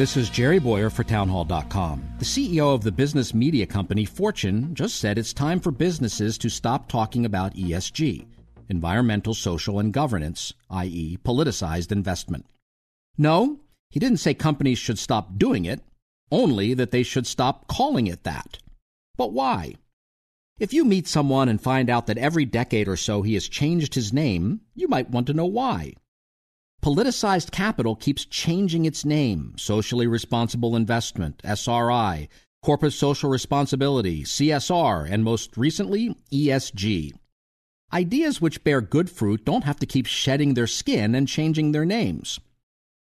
This is Jerry Bowyer for Townhall.com. The CEO of the business media company Fortune just said it's time for businesses to stop talking about ESG, environmental, social, and governance, i.e., politicized investment. No, he didn't say companies should stop doing it, only that they should stop calling it that. But why? If you meet someone and find out that every decade or so he has changed his name, you might want to know why. Politicized capital keeps changing its name socially responsible investment, SRI, corporate social responsibility, CSR, and most recently, ESG. Ideas which bear good fruit don't have to keep shedding their skin and changing their names.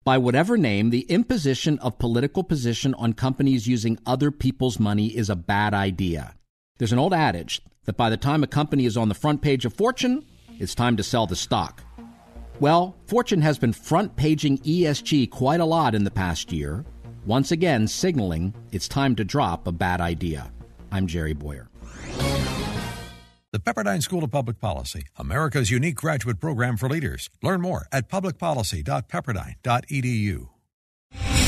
By whatever name, the imposition of political position on companies using other people's money is a bad idea. There's an old adage that by the time a company is on the front page of Fortune, it's time to sell the stock. Well, Fortune has been front paging ESG quite a lot in the past year, once again signaling it's time to drop a bad idea. I'm Jerry Bowyer. The Pepperdine School of Public Policy, America's unique graduate program for leaders. Learn more at publicpolicy.pepperdine.edu.